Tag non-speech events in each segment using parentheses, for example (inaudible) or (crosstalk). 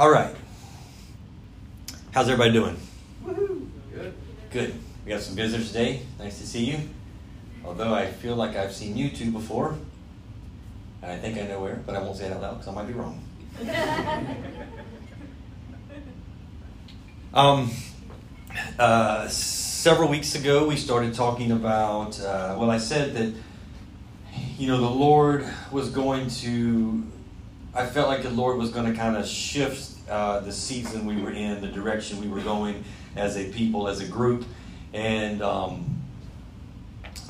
All right. How's everybody doing? Good. Good. We got some visitors today. Nice to see you. Although I feel like I've seen you two before, and I think I know where, but I won't say it out loud because I might be wrong. (laughs) Um, uh, several weeks ago, we started talking about. Uh, well, I said that you know the Lord was going to. I felt like the Lord was going to kind of shift uh, the season we were in, the direction we were going as a people, as a group, and. Um,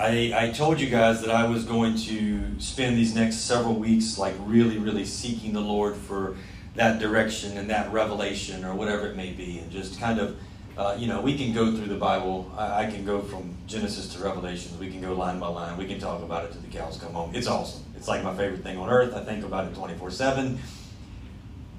I, I told you guys that I was going to spend these next several weeks like really, really seeking the Lord for that direction and that revelation or whatever it may be, and just kind of, uh, you know, we can go through the Bible. I, I, can go from Genesis to Revelations. We can go line by line. We can talk about it till the cows come home. It's awesome. It's like my favorite thing on earth. I think about it 24 7.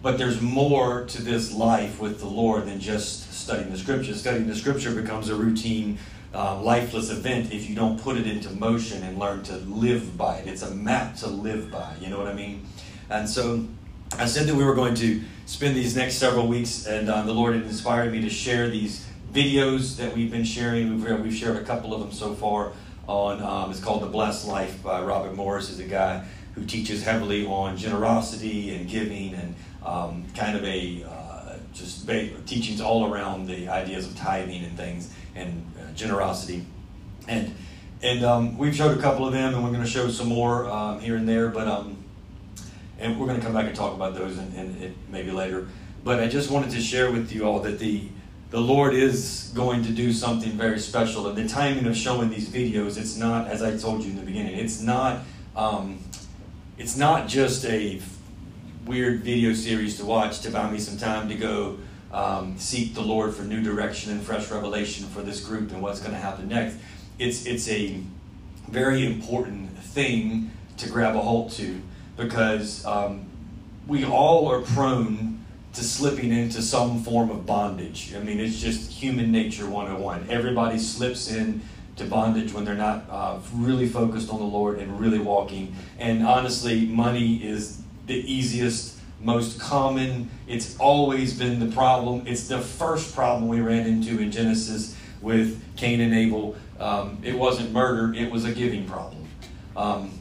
But there's more to this life with the Lord than just studying the Scripture. Studying the Scripture becomes a routine uh, lifeless event if you don't put it into motion and learn to live by it. It's a map to live by, you know what I mean? And so I said that we were going to spend these next several weeks, and um, the Lord had inspired me to share these videos that we've been sharing. We've, we've shared a couple of them so far on, um, it's called The Blessed Life by Robert Morris, is a guy who teaches heavily on generosity and giving and um, kind of a uh, just teachings all around the ideas of tithing and things and generosity. And and um, we've showed a couple of them, and we're going to show some more um, here and there. But um, and we're going to come back and talk about those and maybe later. But I just wanted to share with you all that the the Lord is going to do something very special. And the timing of showing these videos, it's not, as I told you in the beginning, it's not um, it's not just a weird video series to watch to buy me some time to go um, seek the Lord for new direction and fresh revelation for this group and what's going to happen next. It's, it's a very important thing to grab a hold to because um, we all are prone to slipping into some form of bondage. I mean, it's just human nature 101. Everybody slips in to bondage when they're not uh, really focused on the Lord and really walking. And honestly, money is the easiest most common. It's always been the problem. It's the first problem we ran into in Genesis with Cain and Abel. Um, it wasn't murder, it was a giving problem. Um,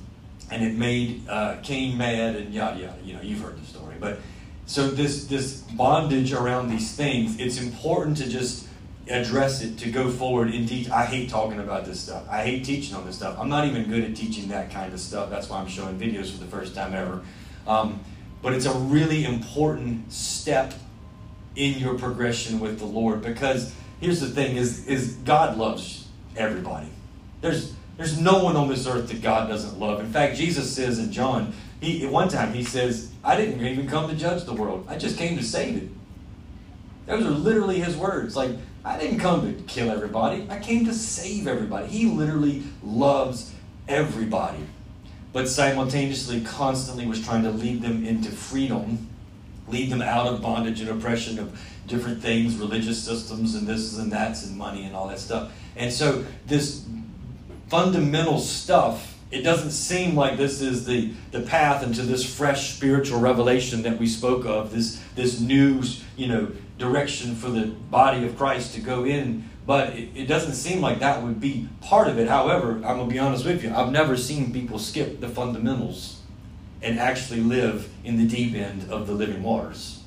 and it made uh, Cain mad and yada yada. You know, you've heard the story. But so this this bondage around these things, it's important to just address it to go forward and teach. I hate talking about this stuff. I hate teaching on this stuff. I'm not even good at teaching that kind of stuff. That's why I'm showing videos for the first time ever. Um, but it's a really important step in your progression with the Lord because here's the thing is, is God loves everybody. There's there's no one on this earth that God doesn't love. In fact, Jesus says in John, he at one time he says, I didn't even come to judge the world. I just came to save it. Those are literally his words. Like, I didn't come to kill everybody. I came to save everybody. He literally loves everybody but simultaneously constantly was trying to lead them into freedom, lead them out of bondage and oppression of different things, religious systems and this and that's and money and all that stuff. And so this fundamental stuff, it doesn't seem like this is the, the path into this fresh spiritual revelation that we spoke of, this this new, you know, direction for the body of Christ to go in but it, it, doesn't seem like that would be part of it. However, I'm going to be honest with you, I've never seen people skip the fundamentals and actually live in the deep end of the living waters.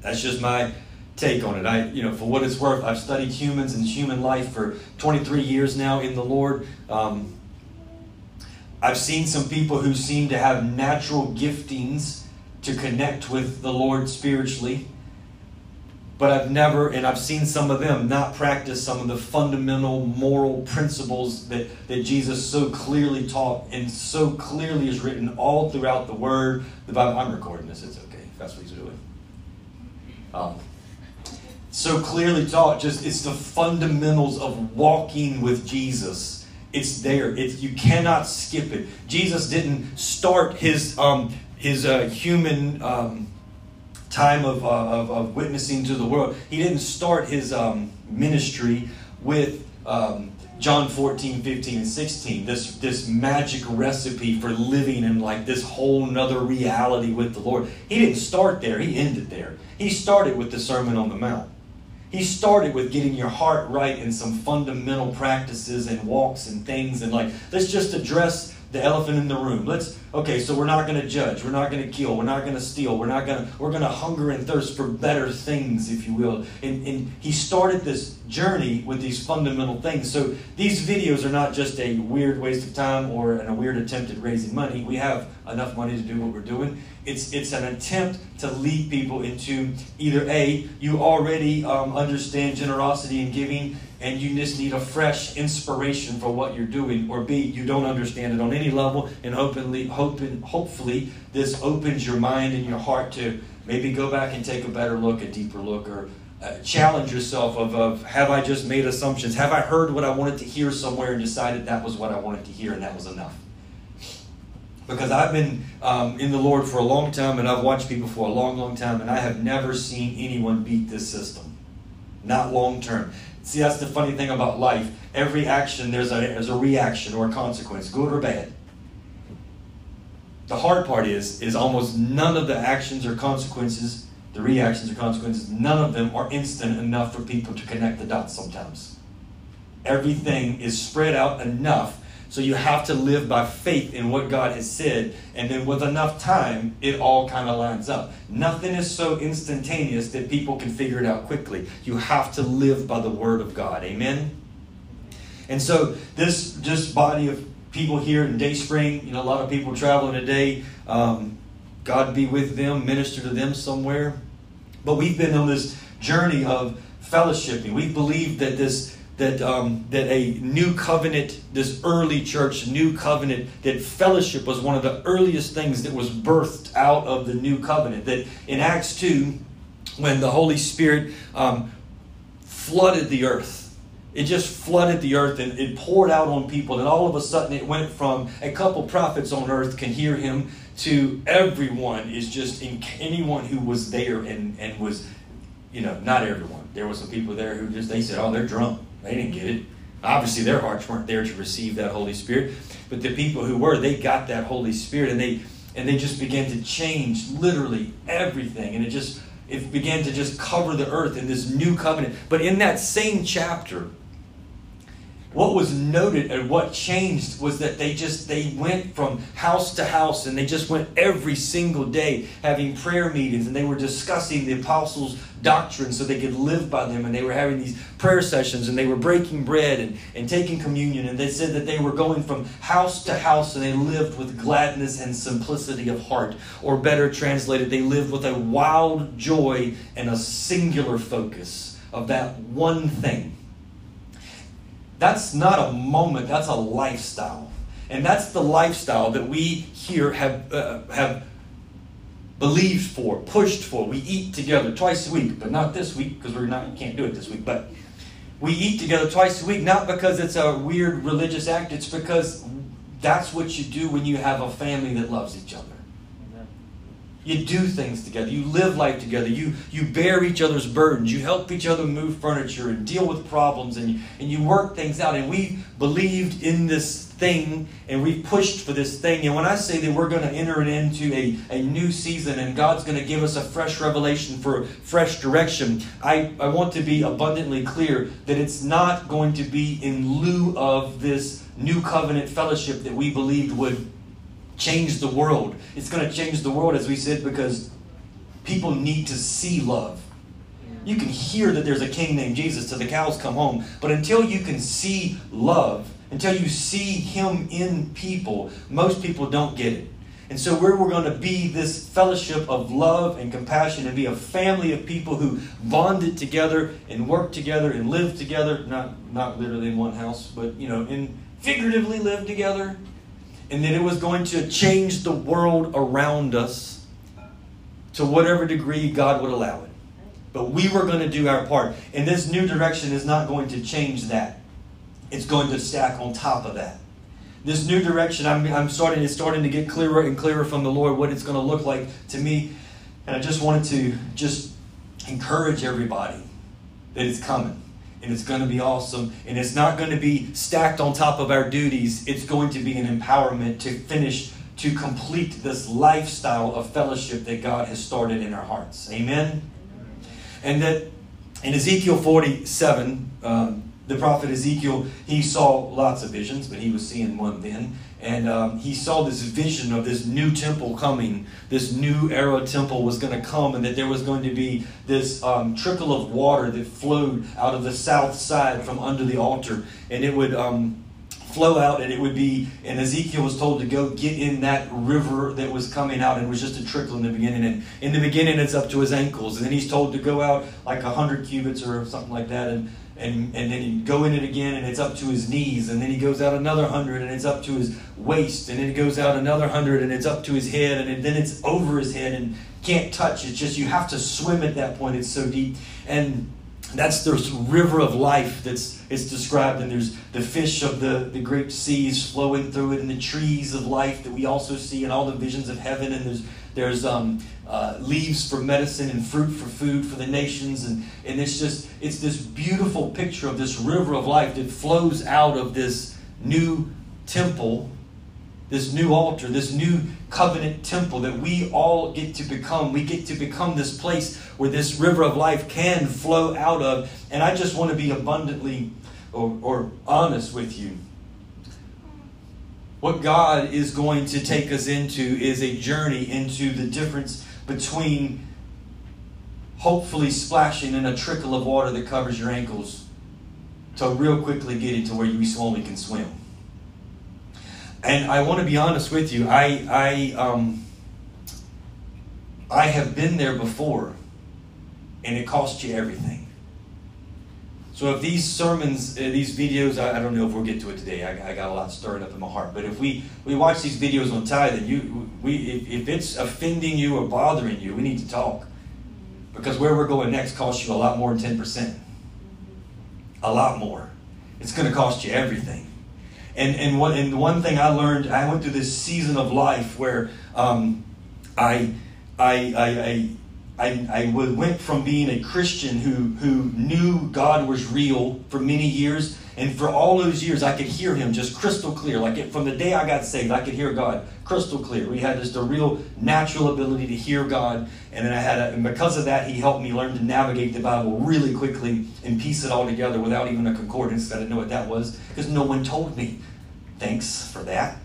That's just my take on it. I, you know, for what it's worth, I've studied humans and human life for 23 years now in the Lord. Um, I've seen some people who seem to have natural giftings to connect with the Lord spiritually but I've never, and I've seen some of them not practice some of the fundamental moral principles that, that Jesus so clearly taught and so clearly is written all throughout the Word. The Bible. I'm recording this. It's okay. That's what he's doing. Um, so clearly taught. Just it's the fundamentals of walking with Jesus. It's there. It's you cannot skip it. Jesus didn't start his um, his uh, human. Um, time of, uh, of, of, witnessing to the world. He didn't start his um, ministry with um, John 14, 15, and 16, this, this magic recipe for living in like this whole nother reality with the Lord. He didn't start there, he ended there. He started with the Sermon on the Mount. He started with getting your heart right in some fundamental practices and walks and things and like let's just address the elephant in the room. Let's okay, so we're not going to judge, we're not going to kill, we're not going to steal, we're not going to we're going to hunger and thirst for better things, if you will. And, and he started this journey with these fundamental things. So these videos are not just a weird waste of time or a weird attempt at raising money. We have enough money to do what we're doing. It's it's an attempt to lead people into either a you already um, understand generosity and giving and you just need a fresh inspiration for what you're doing, or B, you don't understand it on any level, and hopefully, hoping, hopefully this opens your mind and your heart to maybe go back and take a better look, a deeper look, or uh, challenge yourself of, of have I just made assumptions? Have I heard what I wanted to hear somewhere and decided that was what I wanted to hear and that was enough? Because I've been um, in the Lord for a long time and I've watched people for a long, long time, and I have never seen anyone beat this system. Not long term. See, that's the funny thing about life. Every action, there's a, there's a reaction or a consequence, good or bad. The hard part is, is almost none of the actions or consequences, the reactions or consequences, none of them are instant enough for people to connect the dots sometimes. Everything is spread out enough so you have to live by faith in what God has said, and then with enough time, it all kind of lines up. Nothing is so instantaneous that people can figure it out quickly. You have to live by the Word of God. Amen? And so this just body of people here in Day Spring, you know, a lot of people traveling today. Um, God be with them, minister to them somewhere. But we've been on this journey of fellowshipping. We believe that this that um, that a new covenant, this early church, new covenant, that fellowship was one of the earliest things that was birthed out of the new covenant. That in Acts two, when the Holy Spirit um, flooded the earth, it just flooded the earth and it poured out on people, and all of a sudden it went from a couple prophets on earth can hear him to everyone is just in, anyone who was there and and was, you know, not everyone. There were some people there who just they said, oh, they're drunk they didn't get it. Obviously, their hearts weren't there to receive that Holy Spirit. But the people who were, they got that Holy Spirit and they and they just began to change literally everything. And it just it began to just cover the earth in this new covenant. But in that same chapter, what was noted and what changed was that they just they went from house to house and they just went every single day having prayer meetings and they were discussing the apostles doctrine so they could live by them and they were having these prayer sessions and they were breaking bread and, and taking communion and they said that they were going from house to house and they lived with gladness and simplicity of heart. Or better translated they lived with a wild joy and a singular focus of that one thing that's not a moment, that's a lifestyle. And that's the lifestyle that we here have, uh, have believed for, pushed for. We eat together twice a week, but not this week because we're not can't do it this week. But we eat together twice a week, not because it's a weird religious act, it's because that's what you do when you have a family that loves each other. You do things together. You live life together. You, you bear each other's burdens. You help each other move furniture and deal with problems and you, and you work things out. And we believed in this thing and we pushed for this thing. And when I say that we're going to enter it into a, a new season and God's going to give us a fresh revelation for fresh direction, I, I want to be abundantly clear that it's not going to be in lieu of this new covenant fellowship that we believed would change the world. It's going to change the world, as we said, because people need to see love. You can hear that there's a king named Jesus till the cows come home, but until you can see love, until you see him in people, most people don't get it. And so, where we're going to be this fellowship of love and compassion and be a family of people who bonded together and work together and live together, not, not literally in one house, but, you know, in figuratively live together and that it was going to change the world around us to whatever degree God would allow it. But we were going to do our part. And this new direction is not going to change that. It's going to stack on top of that. This new direction, I'm, I'm starting, it's starting to get clearer and clearer from the Lord what it's going to look like to me. And I just wanted to just encourage everybody that it's coming. And it's going to be awesome. And it's not going to be stacked on top of our duties, it's going to be an empowerment to finish, to complete this lifestyle of fellowship that God has started in our hearts. Amen? And that in Ezekiel 47, um, the prophet Ezekiel, he saw lots of visions, but he was seeing one then. And um, he saw this vision of this new temple coming. This new era temple was going to come, and that there was going to be this um, trickle of water that flowed out of the south side from under the altar. And it would um, flow out, and it would be, and Ezekiel was told to go get in that river that was coming out, and it was just a trickle in the beginning. And in the beginning, it's up to his ankles. And then he's told to go out like a 100 cubits or something like that. And and, and then he'd go in it again and it's up to his knees and then he goes out another hundred and it's up to his waist and then it goes out another hundred and it's up to his head and then it's over his head and can't touch. It's just you have to swim at that point. It's so deep. And that's this river of life that's it's described. And there's the fish of the, the great seas flowing through it and the trees of life that we also see in all the visions of heaven. And there's there's um, uh, leaves for medicine and fruit for food for the nations. And, and it's just it's this beautiful picture of this river of life that flows out of this new temple this new altar this new covenant temple that we all get to become. We get to become this place where this river of life can flow out of. And i just want to be abundantly or, or honest with you. What God is going to take us into is a journey into the difference between hopefully splashing in a trickle of water that covers your ankles to real quickly getting to where you only can swim. And I want to be honest with you, I, I, um, I have been there before, and it costs you everything. So if these sermons, uh, these videos, I, I, don't know if we'll get to it today. I, I, got a lot stirring up in my heart. But if we, we watch these videos on tithing, you we if, if it's offending you or bothering you, we need to talk. Because where we're going next costs you a lot more than ten percent. A lot more. It's going to cost you everything. And and one and one thing I learned, I went through this season of life where um, I, I I I I, I went from being a Christian who, who knew God was real for many years, and for all those years, I could hear Him just crystal clear. Like it, from the day I got saved, I could hear God crystal clear. We had just a real natural ability to hear God, and then I had, a, and because of that, He helped me learn to navigate the Bible really quickly and piece it all together without even a concordance. I didn't know what that was because no one told me. Thanks for that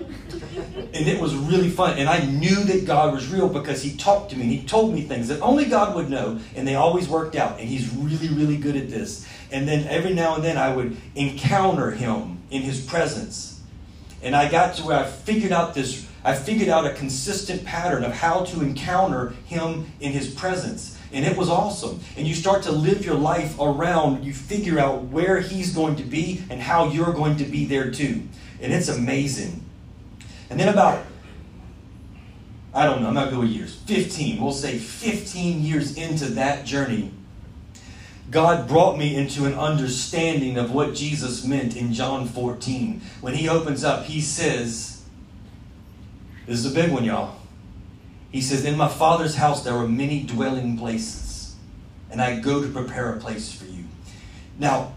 and it was really fun. And I knew that God was real because He talked to me and He told me things that only God would know, and they always worked out. And He's really, really good at this. And then every now and then I would encounter Him in His presence. And I got to where I figured out this, I figured out a consistent pattern of how to encounter Him in His presence. And it was awesome. And you start to live your life around, you figure out where He's going to be and how you're going to be there too. And it's amazing. And then about, I don't know, I'm not good with years, 15, we'll say 15 years into that journey, God brought me into an understanding of what Jesus meant in John 14. When he opens up, he says, This is a big one, y'all. He says, In my Father's house there are many dwelling places, and I go to prepare a place for you. Now,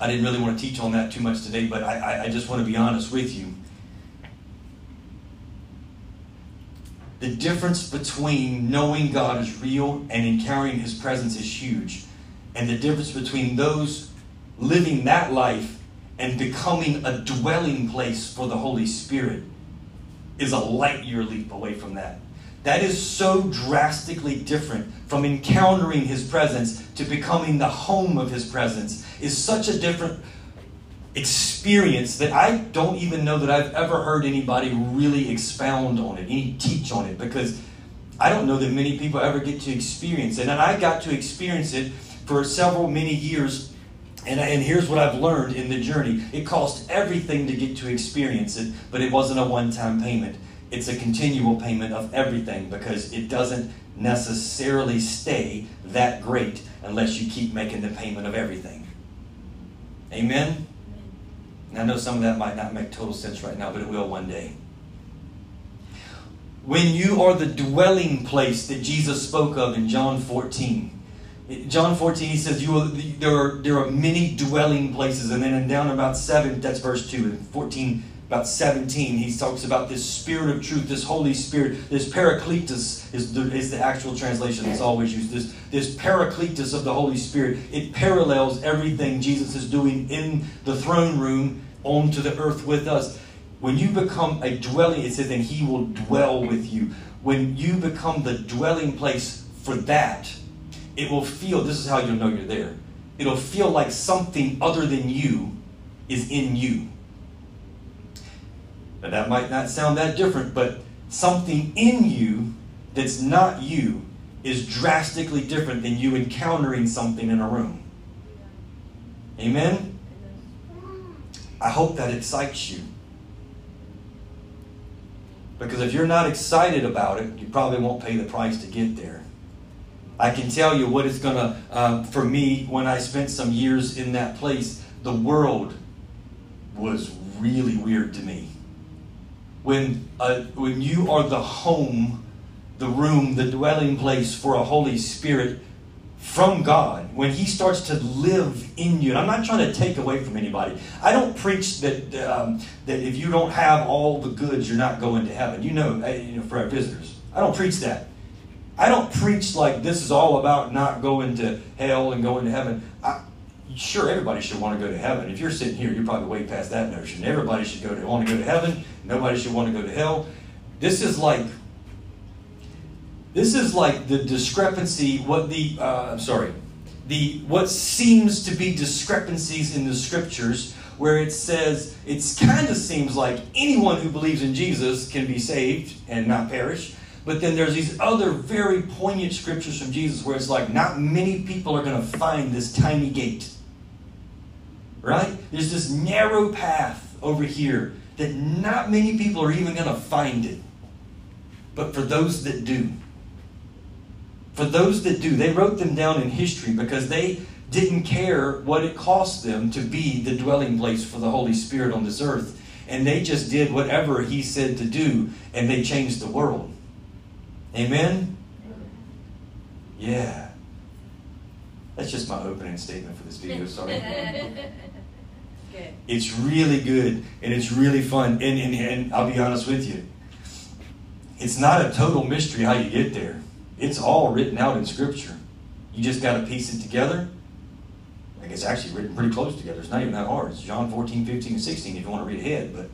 I didn't really want to teach on that too much today, but I, I just want to be honest with you. The difference between knowing God is real and encountering His presence is huge. And the difference between those living that life and becoming a dwelling place for the Holy Spirit is a light year leap away from that. That is so drastically different from encountering His presence to becoming the home of His presence, is such a different experience that I don't even know that I've ever heard anybody really expound on it, any teach on it, because I don't know that many people ever get to experience it. And I got to experience it for several, many years. And, and here's what I've learned in the journey it cost everything to get to experience it, but it wasn't a one time payment. It's a continual payment of everything because it doesn't necessarily stay that great unless you keep making the payment of everything. Amen? And I know some of that might not make total sense right now, but it will one day. When you are the dwelling place that Jesus spoke of in John 14, John 14, he says, you will, there, are, there are many dwelling places. And then down about 7, that's verse 2. And 14, about 17, he talks about this Spirit of truth, this Holy Spirit, this Paracletus is the, is the actual translation that's always used. This, this Paracletus of the Holy Spirit, it parallels everything Jesus is doing in the throne room onto the earth with us. When you become a dwelling, it says, and he will dwell with you. When you become the dwelling place for that, it will feel, this is how you'll know you're there. It'll feel like something other than you is in you. Now, that might not sound that different, but something in you that's not you is drastically different than you encountering something in a room. Amen? I hope that excites you. Because if you're not excited about it, you probably won't pay the price to get there. I can tell you what it's going to, um, for me, when I spent some years in that place, the world was really weird to me when, uh, when you are the home, the room, the dwelling place for a Holy Spirit from God, when He starts to live in you, and I'm not trying to take away from anybody. I don't preach that um, that if you don't have all the goods, you're not going to heaven. You know, uh, for our visitors, I don't preach that. I don't preach like this is all about not going to hell and going to heaven. I, sure, everybody should want to go to heaven. If you're sitting here, you're probably way past that notion. Everybody should go to want to go to heaven. Nobody should want to go to hell. This is like this is like the discrepancy. What the uh, sorry, the what seems to be discrepancies in the scriptures, where it says it kind of seems like anyone who believes in Jesus can be saved and not perish. But then there's these other very poignant scriptures from Jesus where it's like not many people are going to find this tiny gate. Right? There's this narrow path over here that not many people are even going to find it. But for those that do, for those that do, they wrote them down in history because they didn't care what it cost them to be the dwelling place for the Holy Spirit on this earth. And they just did whatever He said to do, and they changed the world. Amen? Yeah. That's just my opening statement for this video. Sorry. (laughs) it's really good and it's really fun. And, and, and I'll be honest with you, it's not a total mystery how you get there. It's all written out in Scripture. You just got to piece it together. I it's actually written pretty close together. It's not even that hard. It's John 14, 15, and 16 if you want to read ahead. But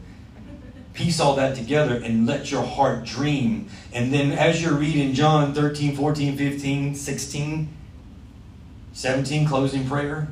piece all that together and let your heart dream. And then as you're reading John 13, 14, 15, 16, 17, closing prayer,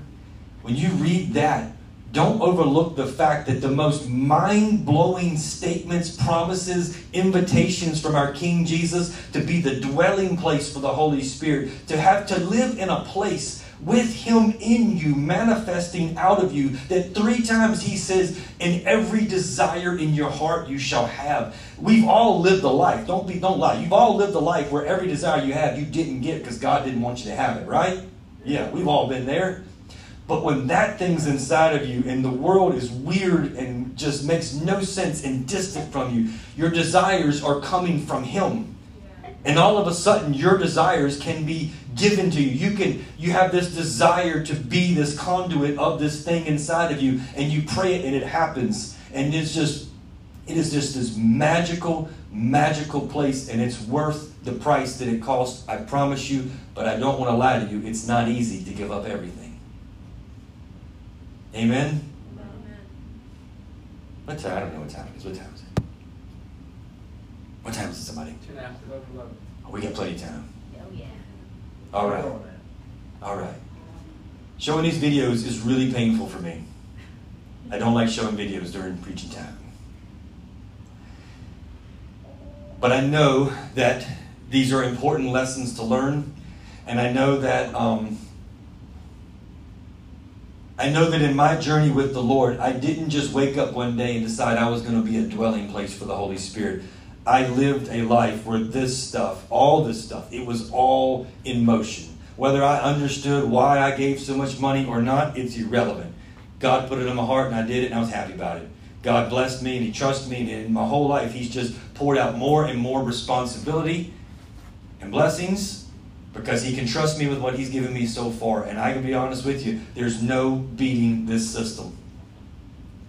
when you read that, don't overlook the fact that the most mind blowing statements, promises, invitations from our King Jesus to be the dwelling place for the Holy Spirit, to have to live in a place with Him in you, manifesting out of you. That three times He says, "In every desire in your heart you shall have." We've all lived a life. Don't be, don't lie. You've all lived a life where every desire you have you didn't get because God didn't want you to have it, right? Yeah, we've all been there. But when that thing's inside of you and the world is weird and just makes no sense and distant from you, your desires are coming from Him. And all of a sudden, your desires can be given to you. You can you have this desire to be this conduit of this thing inside of you, and you pray it, and it happens. And it's just it is just this magical, magical place, and it's worth the price that it costs. I promise you. But I don't want to lie to you. It's not easy to give up everything. Amen. Amen. What time? I don't know what time it is. What time is it? What time is it, somebody? Ten after eleven. Oh, we got plenty of time. Oh, yeah. All right. All right. Showing these videos is really painful for me. I don't like showing videos during preaching time. But I know that these are important lessons to learn, and I know that um, I know that in my journey with the Lord, I didn't just wake up one day and decide I was going to be a dwelling place for the Holy Spirit. I lived a life where this stuff, all this stuff, it was all in motion. Whether I understood why I gave so much money or not, it's irrelevant. God put it in my heart and I did it and I was happy about it. God blessed me and He trusted me, and in my whole life, He's just poured out more and more responsibility and blessings. Because he can trust me with what he's given me so far. And I can be honest with you, there's no beating this system.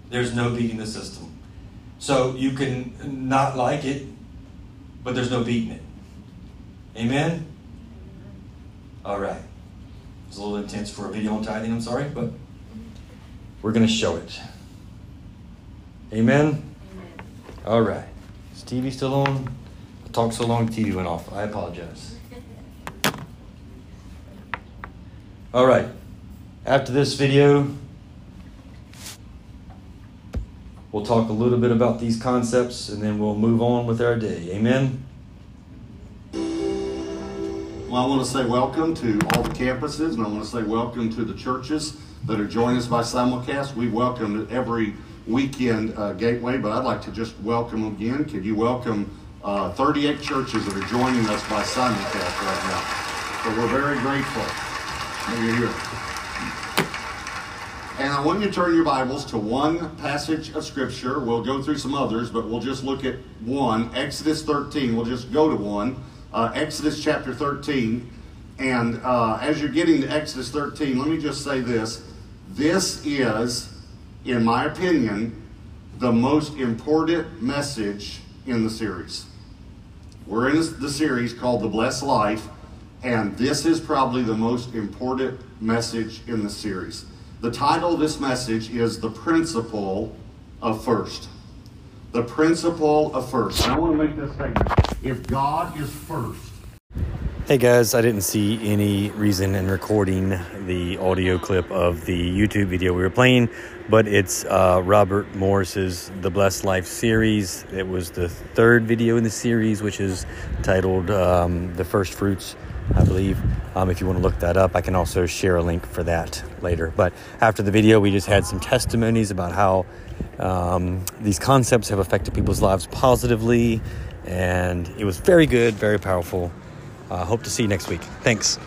There's no beating the system. So you can not like it, but there's no beating it. Amen? All right. It's a little intense for a video on tithing, I'm sorry, but we're going to show it. Amen? Amen. All right. Is TV still on? I talked so long, TV went off. I apologize. All right. After this video, we'll talk a little bit about these concepts and then we'll move on with our day. Amen? Well, I want to say welcome to all the campuses, and I want to say welcome to the churches that are joining us by simulcast. We welcome every weekend uh, Gateway, but I'd like to just welcome again. Could you welcome uh, 38 churches that are joining us by simulcast right now? So we're very grateful. And I want you to turn your Bibles to one passage of Scripture. We'll go through some others, but we'll just look at one. Exodus 13. We'll just go to one uh, Exodus chapter 13. And uh, as you're getting to Exodus 13, let me just say this. This is, in my opinion, the most important message in the series. We're in the series called The Blessed Life, and this is probably the most important message in the series. The title of this message is The Principle of First. The Principle of First. And I want to make this statement if God is first. Hey guys, I didn't see any reason in recording the audio clip of the YouTube video we were playing, but it's uh, Robert Morris's The Blessed Life series. It was the third video in the series, which is titled um, The First Fruits, I believe. Um, if you want to look that up, I can also share a link for that later. But after the video, we just had some testimonies about how um, these concepts have affected people's lives positively and it was very good, very powerful. Uh, hope to see you next week. Thanks.